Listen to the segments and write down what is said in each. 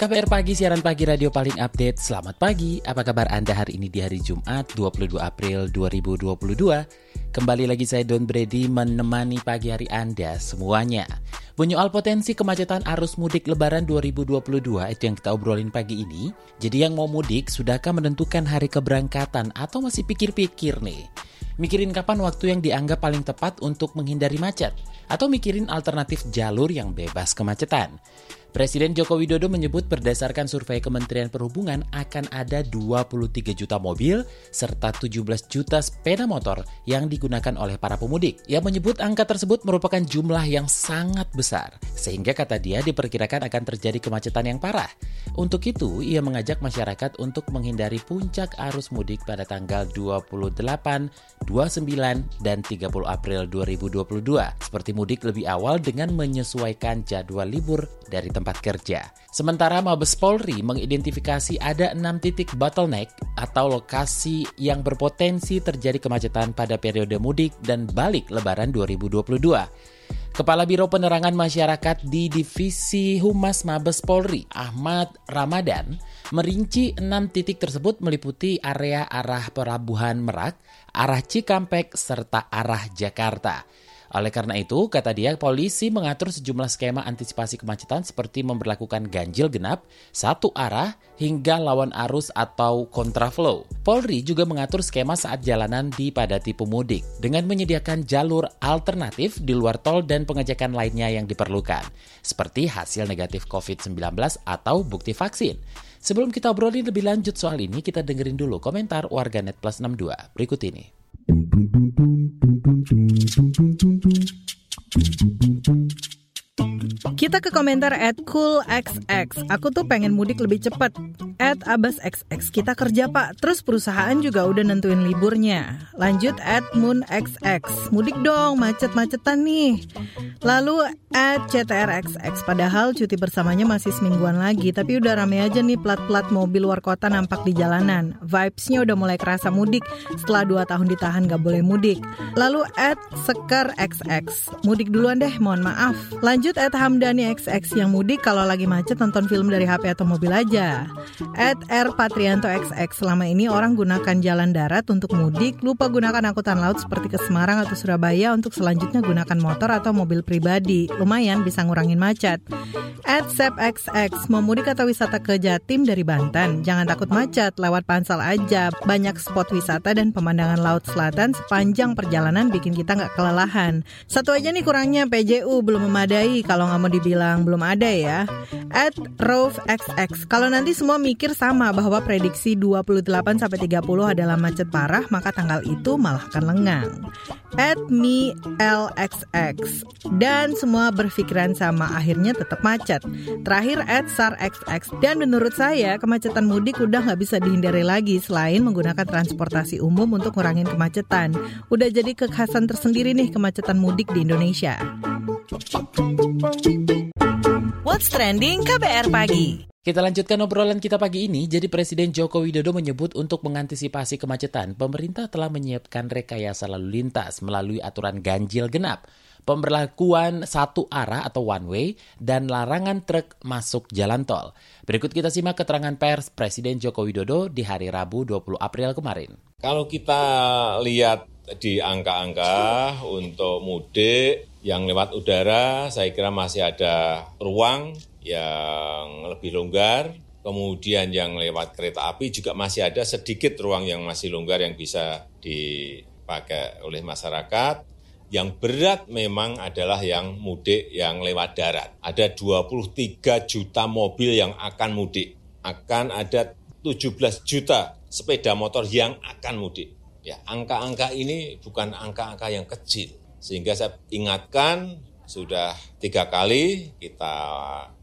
KBR Pagi, siaran pagi radio paling update. Selamat pagi, apa kabar Anda hari ini di hari Jumat 22 April 2022? Kembali lagi saya Don Brady menemani pagi hari Anda semuanya. Menyoal potensi kemacetan arus mudik lebaran 2022 itu yang kita obrolin pagi ini. Jadi yang mau mudik, sudahkah menentukan hari keberangkatan atau masih pikir-pikir nih? Mikirin kapan waktu yang dianggap paling tepat untuk menghindari macet? Atau mikirin alternatif jalur yang bebas kemacetan? Presiden Joko Widodo menyebut berdasarkan survei Kementerian Perhubungan akan ada 23 juta mobil serta 17 juta sepeda motor yang digunakan oleh para pemudik. Ia menyebut angka tersebut merupakan jumlah yang sangat besar, sehingga kata dia diperkirakan akan terjadi kemacetan yang parah. Untuk itu, ia mengajak masyarakat untuk menghindari puncak arus mudik pada tanggal 28, 29, dan 30 April 2022, seperti mudik lebih awal dengan menyesuaikan jadwal libur dari tempat kerja. Sementara Mabes Polri mengidentifikasi ada enam titik bottleneck atau lokasi yang berpotensi terjadi kemacetan pada periode mudik dan balik lebaran 2022. Kepala Biro Penerangan Masyarakat di Divisi Humas Mabes Polri, Ahmad Ramadan, merinci enam titik tersebut meliputi area arah Pelabuhan Merak, arah Cikampek, serta arah Jakarta. Oleh karena itu, kata dia, polisi mengatur sejumlah skema antisipasi kemacetan seperti memperlakukan ganjil genap, satu arah, hingga lawan arus atau kontraflow. Polri juga mengatur skema saat jalanan dipadati pemudik dengan menyediakan jalur alternatif di luar tol dan pengecekan lainnya yang diperlukan, seperti hasil negatif COVID-19 atau bukti vaksin. Sebelum kita obrolin lebih lanjut soal ini, kita dengerin dulu komentar warganet plus 62 berikut ini. Kita ke komentar at coolxx. Aku tuh pengen mudik lebih cepat. At abasxx. Kita kerja pak. Terus perusahaan juga udah nentuin liburnya. Lanjut at moonxx. Mudik dong, macet-macetan nih. Lalu at ctrxx. Padahal cuti bersamanya masih semingguan lagi. Tapi udah rame aja nih plat-plat mobil luar kota nampak di jalanan. Vibesnya udah mulai kerasa mudik. Setelah 2 tahun ditahan gak boleh mudik. Lalu at sekarxx. Mudik duluan deh, mohon maaf. Lanjut at Hamdani XX yang mudik kalau lagi macet nonton film dari HP atau mobil aja. At R Patrianto XX selama ini orang gunakan jalan darat untuk mudik, lupa gunakan angkutan laut seperti ke Semarang atau Surabaya untuk selanjutnya gunakan motor atau mobil pribadi. Lumayan bisa ngurangin macet. At Sep XX mau mudik atau wisata ke Jatim dari Banten, jangan takut macet, lewat Pansal aja. Banyak spot wisata dan pemandangan laut selatan sepanjang perjalanan bikin kita nggak kelelahan. Satu aja nih kurangnya PJU belum memadai kalau nggak mau dibilang belum ada ya. At Rove XX. Kalau nanti semua mikir sama bahwa prediksi 28 sampai 30 adalah macet parah, maka tanggal itu malah akan lengang. At me LXX. Dan semua berpikiran sama akhirnya tetap macet. Terakhir at SARXX. Dan menurut saya kemacetan mudik udah nggak bisa dihindari lagi selain menggunakan transportasi umum untuk ngurangin kemacetan. Udah jadi kekhasan tersendiri nih kemacetan mudik di Indonesia. What's Trending KBR Pagi Kita lanjutkan obrolan kita pagi ini. Jadi Presiden Joko Widodo menyebut untuk mengantisipasi kemacetan, pemerintah telah menyiapkan rekayasa lalu lintas melalui aturan ganjil genap, pemberlakuan satu arah atau one way, dan larangan truk masuk jalan tol. Berikut kita simak keterangan pers Presiden Joko Widodo di hari Rabu 20 April kemarin. Kalau kita lihat di angka-angka untuk mudik yang lewat udara, saya kira masih ada ruang yang lebih longgar. Kemudian yang lewat kereta api juga masih ada sedikit ruang yang masih longgar yang bisa dipakai oleh masyarakat. Yang berat memang adalah yang mudik yang lewat darat. Ada 23 juta mobil yang akan mudik. Akan ada 17 juta sepeda motor yang akan mudik. Ya, angka-angka ini bukan angka-angka yang kecil. Sehingga saya ingatkan sudah tiga kali kita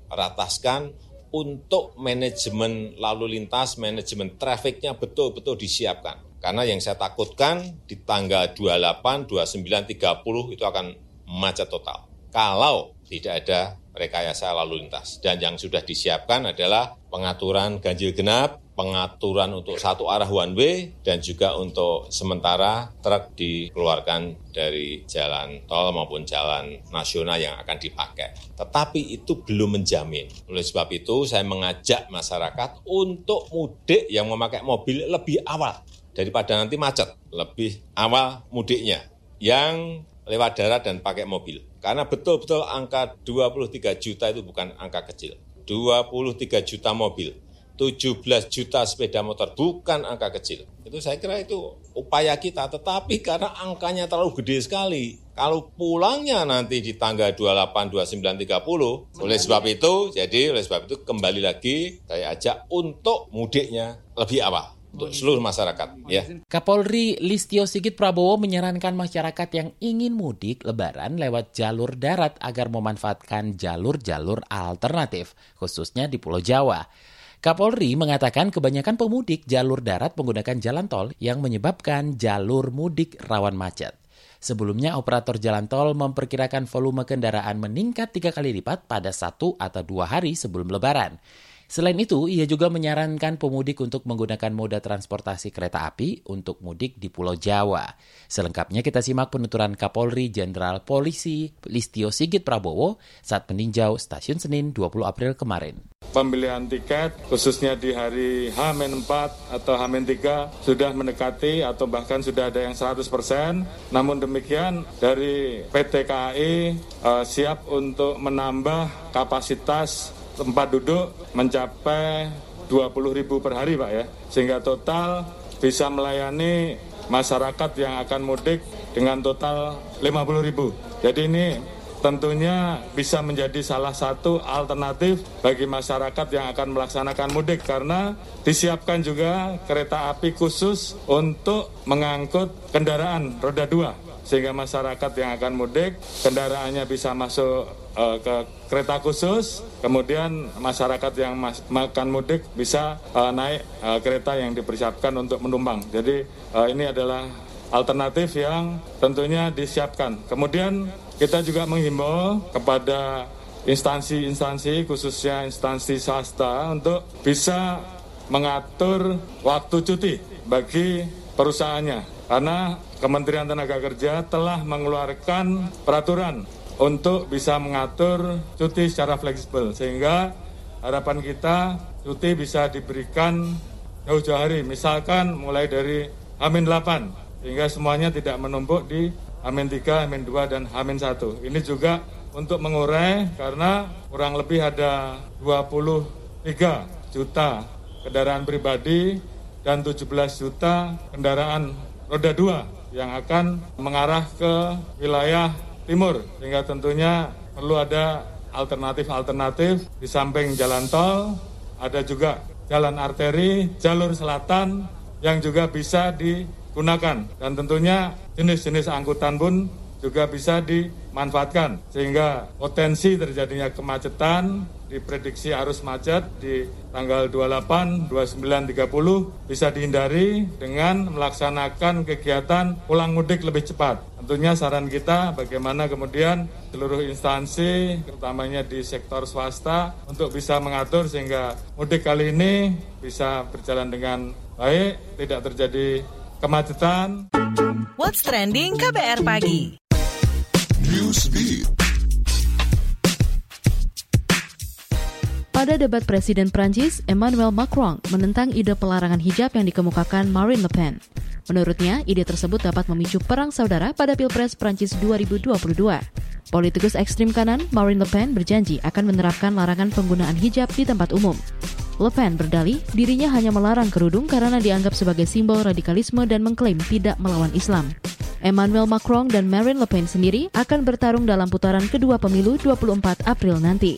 rataskan untuk manajemen lalu lintas, manajemen trafficnya betul-betul disiapkan. Karena yang saya takutkan di tanggal 28, 29, 30 itu akan macet total. Kalau tidak ada rekayasa lalu lintas. Dan yang sudah disiapkan adalah pengaturan ganjil genap, pengaturan untuk satu arah one way, dan juga untuk sementara truk dikeluarkan dari jalan tol maupun jalan nasional yang akan dipakai. Tetapi itu belum menjamin. Oleh sebab itu, saya mengajak masyarakat untuk mudik yang memakai mobil lebih awal daripada nanti macet. Lebih awal mudiknya. Yang lewat darat dan pakai mobil. Karena betul-betul angka 23 juta itu bukan angka kecil. 23 juta mobil, 17 juta sepeda motor, bukan angka kecil. Itu saya kira itu upaya kita, tetapi karena angkanya terlalu gede sekali. Kalau pulangnya nanti di tanggal 28, 29, 30, oleh sebab itu, jadi oleh sebab itu kembali lagi saya ajak untuk mudiknya lebih awal untuk seluruh masyarakat. Ya. Kapolri Listio Sigit Prabowo menyarankan masyarakat yang ingin mudik lebaran lewat jalur darat agar memanfaatkan jalur-jalur alternatif, khususnya di Pulau Jawa. Kapolri mengatakan kebanyakan pemudik jalur darat menggunakan jalan tol yang menyebabkan jalur mudik rawan macet. Sebelumnya, operator jalan tol memperkirakan volume kendaraan meningkat tiga kali lipat pada satu atau dua hari sebelum lebaran. Selain itu, ia juga menyarankan pemudik untuk menggunakan moda transportasi kereta api untuk mudik di Pulau Jawa. Selengkapnya kita simak penuturan Kapolri Jenderal Polisi Listio Sigit Prabowo saat meninjau stasiun Senin 20 April kemarin. Pembelian tiket khususnya di hari H-4 atau H-3 sudah mendekati atau bahkan sudah ada yang 100%. Namun demikian dari PT KAI uh, siap untuk menambah kapasitas tempat duduk mencapai 20 ribu per hari Pak ya. Sehingga total bisa melayani masyarakat yang akan mudik dengan total 50 ribu. Jadi ini tentunya bisa menjadi salah satu alternatif bagi masyarakat yang akan melaksanakan mudik karena disiapkan juga kereta api khusus untuk mengangkut kendaraan roda dua sehingga masyarakat yang akan mudik kendaraannya bisa masuk uh, ke kereta khusus, kemudian masyarakat yang mas makan mudik bisa uh, naik uh, kereta yang dipersiapkan untuk menumpang. Jadi uh, ini adalah alternatif yang tentunya disiapkan. Kemudian kita juga menghimbau kepada instansi-instansi khususnya instansi swasta untuk bisa mengatur waktu cuti bagi perusahaannya karena Kementerian Tenaga Kerja telah mengeluarkan peraturan untuk bisa mengatur cuti secara fleksibel sehingga harapan kita cuti bisa diberikan jauh-jauh hari misalkan mulai dari Amin 8 sehingga semuanya tidak menumpuk di Amin 3, Amin 2 dan Amin 1. Ini juga untuk mengurai karena kurang lebih ada 23 juta kendaraan pribadi dan 17 juta kendaraan roda dua yang akan mengarah ke wilayah timur sehingga tentunya perlu ada alternatif-alternatif di samping jalan tol ada juga jalan arteri jalur selatan yang juga bisa digunakan. Dan tentunya jenis-jenis angkutan pun juga bisa dimanfaatkan sehingga potensi terjadinya kemacetan diprediksi arus macet di tanggal 28, 29, 30 bisa dihindari dengan melaksanakan kegiatan pulang mudik lebih cepat. Tentunya saran kita bagaimana kemudian seluruh instansi, terutamanya di sektor swasta, untuk bisa mengatur sehingga mudik kali ini bisa berjalan dengan baik, tidak terjadi kemacetan. What's Trending KBR Pagi Pada debat Presiden Prancis, Emmanuel Macron menentang ide pelarangan hijab yang dikemukakan Marine Le Pen. Menurutnya, ide tersebut dapat memicu perang saudara pada Pilpres Prancis 2022. Politikus ekstrim kanan Marine Le Pen berjanji akan menerapkan larangan penggunaan hijab di tempat umum. Le Pen berdalih dirinya hanya melarang kerudung karena dianggap sebagai simbol radikalisme dan mengklaim tidak melawan Islam. Emmanuel Macron dan Marine Le Pen sendiri akan bertarung dalam putaran kedua pemilu 24 April nanti.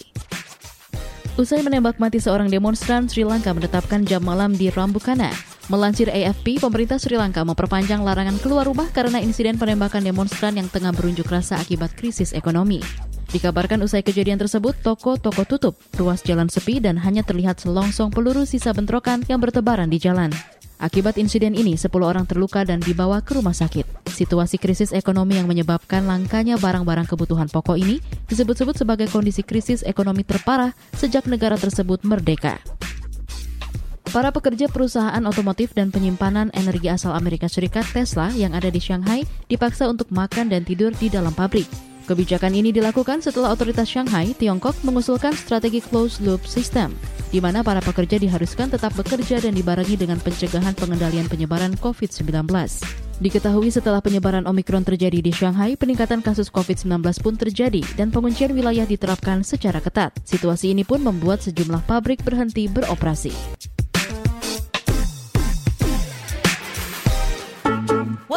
Usai menembak mati seorang demonstran, Sri Lanka menetapkan jam malam di Rambukana. Melansir AFP, pemerintah Sri Lanka memperpanjang larangan keluar rumah karena insiden penembakan demonstran yang tengah berunjuk rasa akibat krisis ekonomi. Dikabarkan usai kejadian tersebut, toko-toko tutup, ruas jalan sepi dan hanya terlihat selongsong peluru sisa bentrokan yang bertebaran di jalan. Akibat insiden ini, 10 orang terluka dan dibawa ke rumah sakit. Situasi krisis ekonomi yang menyebabkan langkanya barang-barang kebutuhan pokok ini disebut-sebut sebagai kondisi krisis ekonomi terparah sejak negara tersebut merdeka. Para pekerja perusahaan otomotif dan penyimpanan energi asal Amerika Serikat Tesla yang ada di Shanghai dipaksa untuk makan dan tidur di dalam pabrik. Kebijakan ini dilakukan setelah otoritas Shanghai, Tiongkok mengusulkan strategi closed loop system, di mana para pekerja diharuskan tetap bekerja dan dibarengi dengan pencegahan pengendalian penyebaran COVID-19. Diketahui setelah penyebaran Omikron terjadi di Shanghai, peningkatan kasus COVID-19 pun terjadi dan penguncian wilayah diterapkan secara ketat. Situasi ini pun membuat sejumlah pabrik berhenti beroperasi.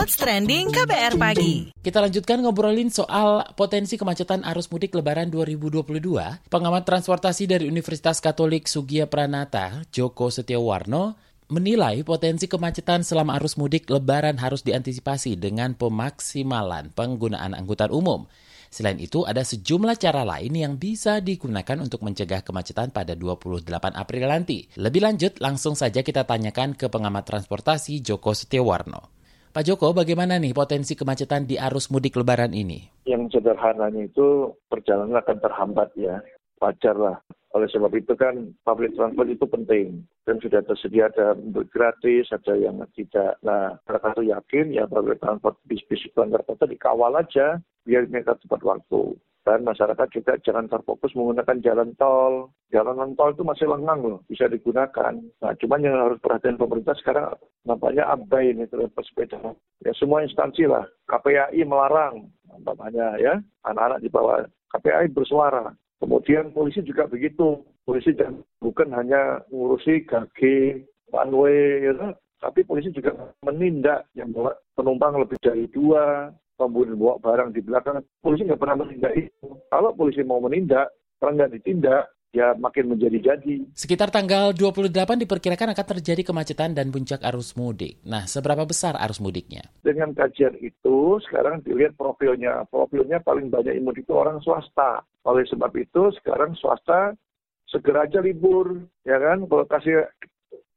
What's Trending KBR Pagi. Kita lanjutkan ngobrolin soal potensi kemacetan arus mudik lebaran 2022. Pengamat transportasi dari Universitas Katolik Sugia Pranata, Joko Setiawarno, menilai potensi kemacetan selama arus mudik lebaran harus diantisipasi dengan pemaksimalan penggunaan angkutan umum. Selain itu, ada sejumlah cara lain yang bisa digunakan untuk mencegah kemacetan pada 28 April nanti. Lebih lanjut, langsung saja kita tanyakan ke pengamat transportasi Joko Setiawarno. Pak Joko, bagaimana nih potensi kemacetan di arus mudik lebaran ini? Yang sederhananya itu perjalanan akan terhambat ya, wajar lah. Oleh sebab itu kan public transport itu penting dan sudah tersedia ada gratis, ada yang tidak. Nah, mereka tuh yakin ya public transport bis-bis itu antar kota dikawal aja biar mereka tepat waktu. Dan masyarakat juga jangan terfokus menggunakan jalan tol. Jalan tol itu masih lengang loh, bisa digunakan. Nah, cuman yang harus perhatian pemerintah sekarang nampaknya abai ini terhadap sepeda. Ya semua instansi lah, KPAI melarang, nampaknya ya, anak-anak di bawah KPAI bersuara. Kemudian polisi juga begitu. Polisi dan bukan hanya ngurusi GG, one way, ya, tapi polisi juga menindak yang penumpang lebih dari dua, kemudian bawa barang di belakang. Polisi nggak pernah menindak itu. Kalau polisi mau menindak, kalau nggak ditindak, ya makin menjadi-jadi. Sekitar tanggal 28 diperkirakan akan terjadi kemacetan dan puncak arus mudik. Nah, seberapa besar arus mudiknya? Dengan kajian itu, sekarang dilihat profilnya. Profilnya paling banyak yang mudik itu orang swasta. Oleh sebab itu, sekarang swasta segera aja libur. Ya kan, kalau kasih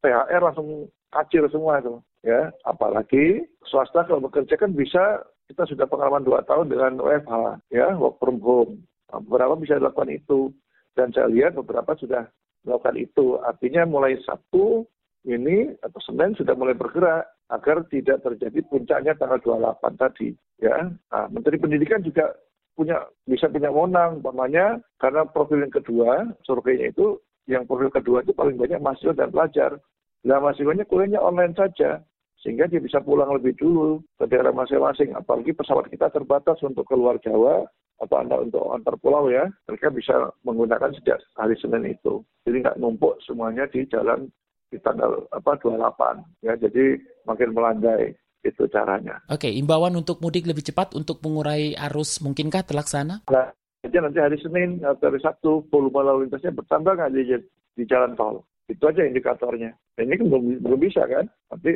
THR langsung kacir semua itu. Ya, apalagi swasta kalau bekerja kan bisa kita sudah pengalaman dua tahun dengan WFH, ya, work from home. Beberapa bisa dilakukan itu. Dan saya lihat beberapa sudah melakukan itu. Artinya mulai Sabtu ini atau Senin sudah mulai bergerak agar tidak terjadi puncaknya tanggal 28 tadi. Ya, nah, Menteri Pendidikan juga punya bisa punya wewenang, umpamanya karena profil yang kedua surveinya itu yang profil kedua itu paling banyak mahasiswa dan pelajar. Nah mahasiswanya kuliahnya online saja sehingga dia bisa pulang lebih dulu ke daerah masing-masing. Apalagi pesawat kita terbatas untuk keluar Jawa atau anda untuk antar pulau ya, mereka bisa menggunakan sejak hari Senin itu. Jadi nggak numpuk semuanya di jalan di tanggal apa 28 ya. Jadi makin melandai itu caranya. Oke, imbauan untuk mudik lebih cepat untuk mengurai arus mungkinkah terlaksana? Nah, jadi nanti hari Senin atau hari Sabtu volume lalu lintasnya bertambah nggak di, di jalan tol? Itu aja indikatornya. Dan ini kan belum, belum bisa kan? Nanti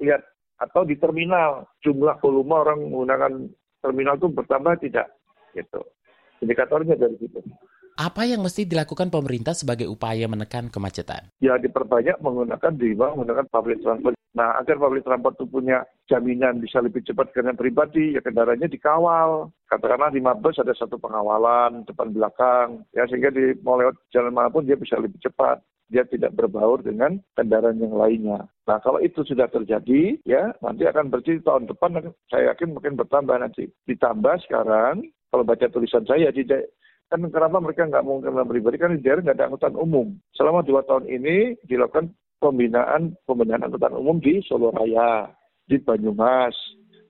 lihat atau di terminal jumlah volume orang menggunakan terminal itu bertambah tidak gitu indikatornya dari situ. Apa yang mesti dilakukan pemerintah sebagai upaya menekan kemacetan? Ya diperbanyak menggunakan diimbang menggunakan public transport. Nah agar public transport itu punya jaminan bisa lebih cepat kendaraan pribadi, ya kendaraannya dikawal. Katakanlah di Mabes ada satu pengawalan depan belakang, ya sehingga di mau lewat jalan mana pun dia bisa lebih cepat dia tidak berbaur dengan kendaraan yang lainnya. Nah, kalau itu sudah terjadi, ya nanti akan berarti tahun depan saya yakin mungkin bertambah nanti. Ditambah sekarang, kalau baca tulisan saya, tidak kan kenapa mereka nggak mau kendaraan pribadi kan di daerah nggak ada angkutan umum. Selama dua tahun ini dilakukan pembinaan pembinaan angkutan umum di Solo Raya, di Banyumas,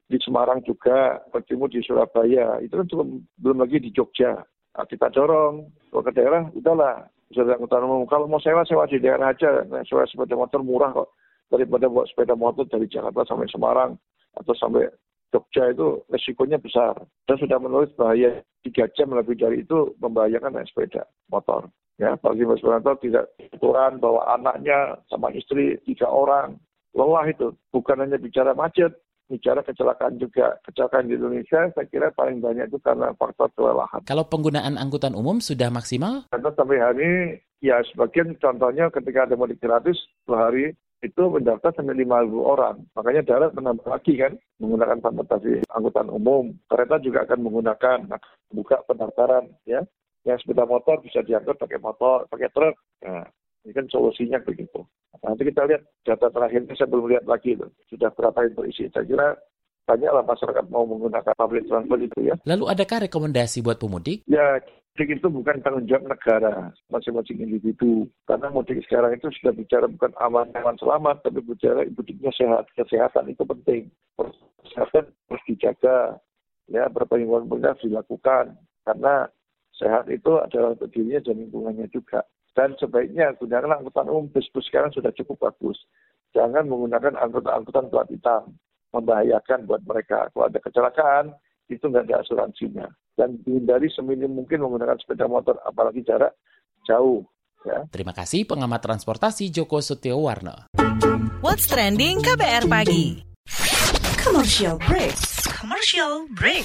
di Semarang juga, bertemu di Surabaya. Itu kan belum, belum lagi di Jogja. Nah, kita dorong kalau ke daerah, udahlah sepeda angkutan umum. Kalau mau sewa, sewa di daerah aja. Nah, sewa sepeda motor murah kok. Daripada buat sepeda motor dari Jakarta sampai Semarang atau sampai Jogja itu resikonya besar. Dan sudah menulis bahaya tiga jam lebih dari itu membahayakan naik sepeda motor. Ya, bagi sepeda motor tidak aturan bawa anaknya sama istri tiga orang. Lelah itu. Bukan hanya bicara macet, bicara kecelakaan juga. Kecelakaan di Indonesia saya kira paling banyak itu karena faktor kelelahan. Kalau penggunaan angkutan umum sudah maksimal? Karena sampai hari ini, ya sebagian contohnya ketika ada mudik gratis, dua hari itu mendaftar sampai 5.000 orang. Makanya darat menambah lagi kan menggunakan transportasi angkutan umum. Kereta juga akan menggunakan, nah, buka pendaftaran ya. Yang sepeda motor bisa diangkut pakai motor, pakai truk. Nah, ini kan solusinya begitu. Nanti kita lihat data terakhirnya saya belum lihat lagi loh. Sudah berapa yang berisi. Saya kira banyaklah masyarakat mau menggunakan public transport itu ya. Lalu adakah rekomendasi buat pemudik? Ya, mudik itu bukan tanggung jawab negara, masing-masing individu. Karena mudik sekarang itu sudah bicara bukan aman, aman selamat, tapi bicara mudiknya sehat. Kesehatan itu penting. Kesehatan harus dijaga. Ya, berapa yang harus dilakukan. Karena sehat itu adalah untuk dirinya dan lingkungannya juga. Dan sebaiknya gunakan angkutan umum, bus-bus sekarang sudah cukup bagus. Jangan menggunakan angkutan-angkutan plat hitam. Membahayakan buat mereka. Kalau ada kecelakaan, itu nggak ada asuransinya. Dan dihindari seminim mungkin menggunakan sepeda motor, apalagi jarak jauh. Ya. Terima kasih pengamat transportasi Joko Setiawarno. What's trending KBR pagi? Commercial break. Commercial break.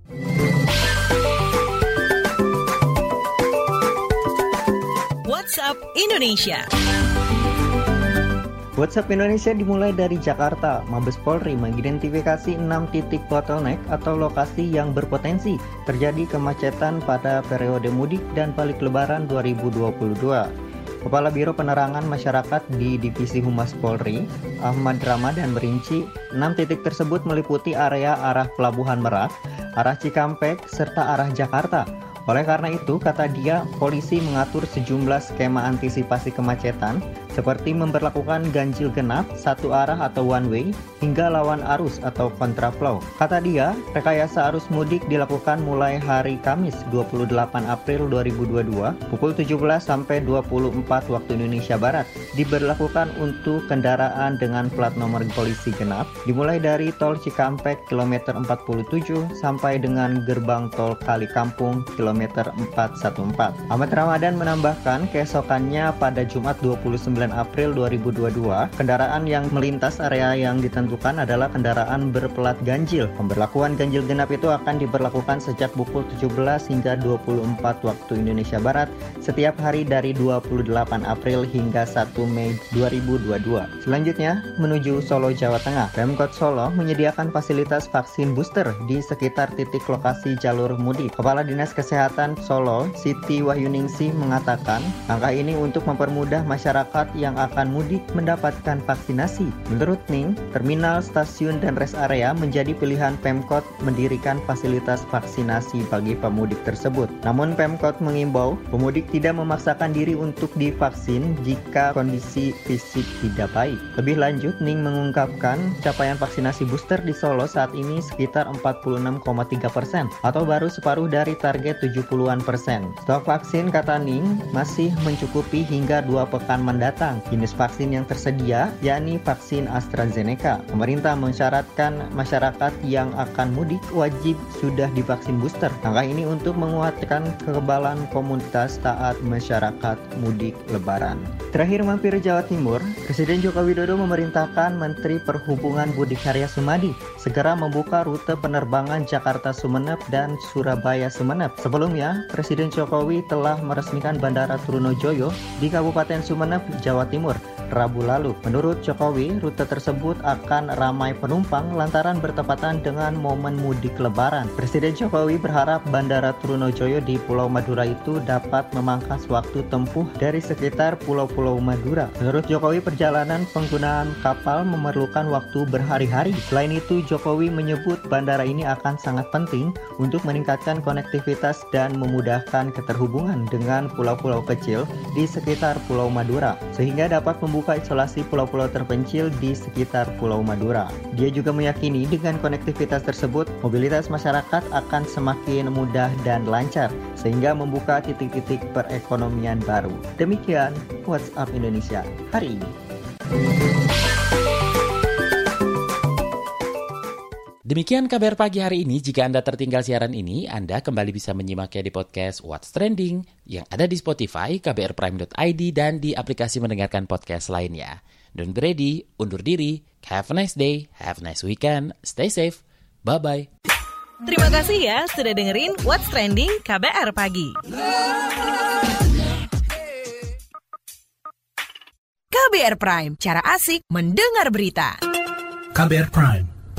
WhatsApp Indonesia. WhatsApp Indonesia dimulai dari Jakarta. Mabes Polri mengidentifikasi 6 titik bottleneck atau lokasi yang berpotensi terjadi kemacetan pada periode mudik dan balik lebaran 2022. Kepala Biro Penerangan Masyarakat di Divisi Humas Polri, Ahmad Ramadan merinci, 6 titik tersebut meliputi area arah Pelabuhan Merak, arah Cikampek, serta arah Jakarta. Oleh karena itu, kata dia, polisi mengatur sejumlah skema antisipasi kemacetan seperti memperlakukan ganjil genap satu arah atau one way hingga lawan arus atau kontraflow. Kata dia, rekayasa arus mudik dilakukan mulai hari Kamis 28 April 2022 pukul 17 sampai 24 waktu Indonesia Barat. Diberlakukan untuk kendaraan dengan plat nomor polisi genap dimulai dari tol Cikampek kilometer 47 sampai dengan gerbang tol Kali Kampung kilometer 414. Ahmad Ramadan menambahkan keesokannya pada Jumat 29 April 2022, kendaraan yang melintas area yang ditentukan adalah kendaraan berplat ganjil. Pemberlakuan ganjil genap itu akan diberlakukan sejak pukul 17 hingga 24 waktu Indonesia Barat setiap hari dari 28 April hingga 1 Mei 2022. Selanjutnya, menuju Solo, Jawa Tengah. Pemkot Solo menyediakan fasilitas vaksin booster di sekitar titik lokasi jalur mudik. Kepala Dinas Kesehatan Solo, Siti Wahyuningsih mengatakan, langkah ini untuk mempermudah masyarakat yang akan mudik mendapatkan vaksinasi. Menurut Ning, terminal, stasiun, dan rest area menjadi pilihan Pemkot mendirikan fasilitas vaksinasi bagi pemudik tersebut. Namun Pemkot mengimbau pemudik tidak memaksakan diri untuk divaksin jika kondisi fisik tidak baik. Lebih lanjut, Ning mengungkapkan capaian vaksinasi booster di Solo saat ini sekitar 46,3 persen atau baru separuh dari target 70-an persen. Stok vaksin kata Ning masih mencukupi hingga dua pekan mendatang. Jenis vaksin yang tersedia yakni vaksin AstraZeneca. Pemerintah mensyaratkan masyarakat yang akan mudik wajib sudah divaksin booster. Langkah ini untuk menguatkan kekebalan komunitas taat masyarakat mudik lebaran. Terakhir mampir Jawa Timur, Presiden Joko Widodo memerintahkan Menteri Perhubungan Budi Karya Sumadi segera membuka rute penerbangan Jakarta Sumeneb dan Surabaya Sumeneb. Sebelumnya, Presiden Jokowi telah meresmikan Bandara Trunojoyo di Kabupaten Sumeneb, Jawa Timur. Rabu lalu. Menurut Jokowi, rute tersebut akan ramai penumpang lantaran bertepatan dengan momen mudik lebaran. Presiden Jokowi berharap Bandara Trunojoyo di Pulau Madura itu dapat memangkas waktu tempuh dari sekitar Pulau-Pulau Madura. Menurut Jokowi, perjalanan penggunaan kapal memerlukan waktu berhari-hari. Selain itu, Jokowi menyebut bandara ini akan sangat penting untuk meningkatkan konektivitas dan memudahkan keterhubungan dengan pulau-pulau kecil di sekitar Pulau Madura, sehingga dapat membuka isolasi pulau-pulau terpencil di sekitar Pulau Madura. Dia juga meyakini dengan konektivitas tersebut, mobilitas masyarakat akan semakin mudah dan lancar, sehingga membuka titik-titik perekonomian baru. Demikian WhatsApp Indonesia hari ini. Demikian kabar pagi hari ini. Jika Anda tertinggal siaran ini, Anda kembali bisa menyimaknya di podcast What's Trending yang ada di Spotify, kbrprime.id, dan di aplikasi mendengarkan podcast lainnya. Don't be ready, undur diri, have a nice day, have a nice weekend, stay safe, bye-bye. Terima kasih ya sudah dengerin What's Trending KBR Pagi. KBR Prime, cara asik mendengar berita. KBR Prime,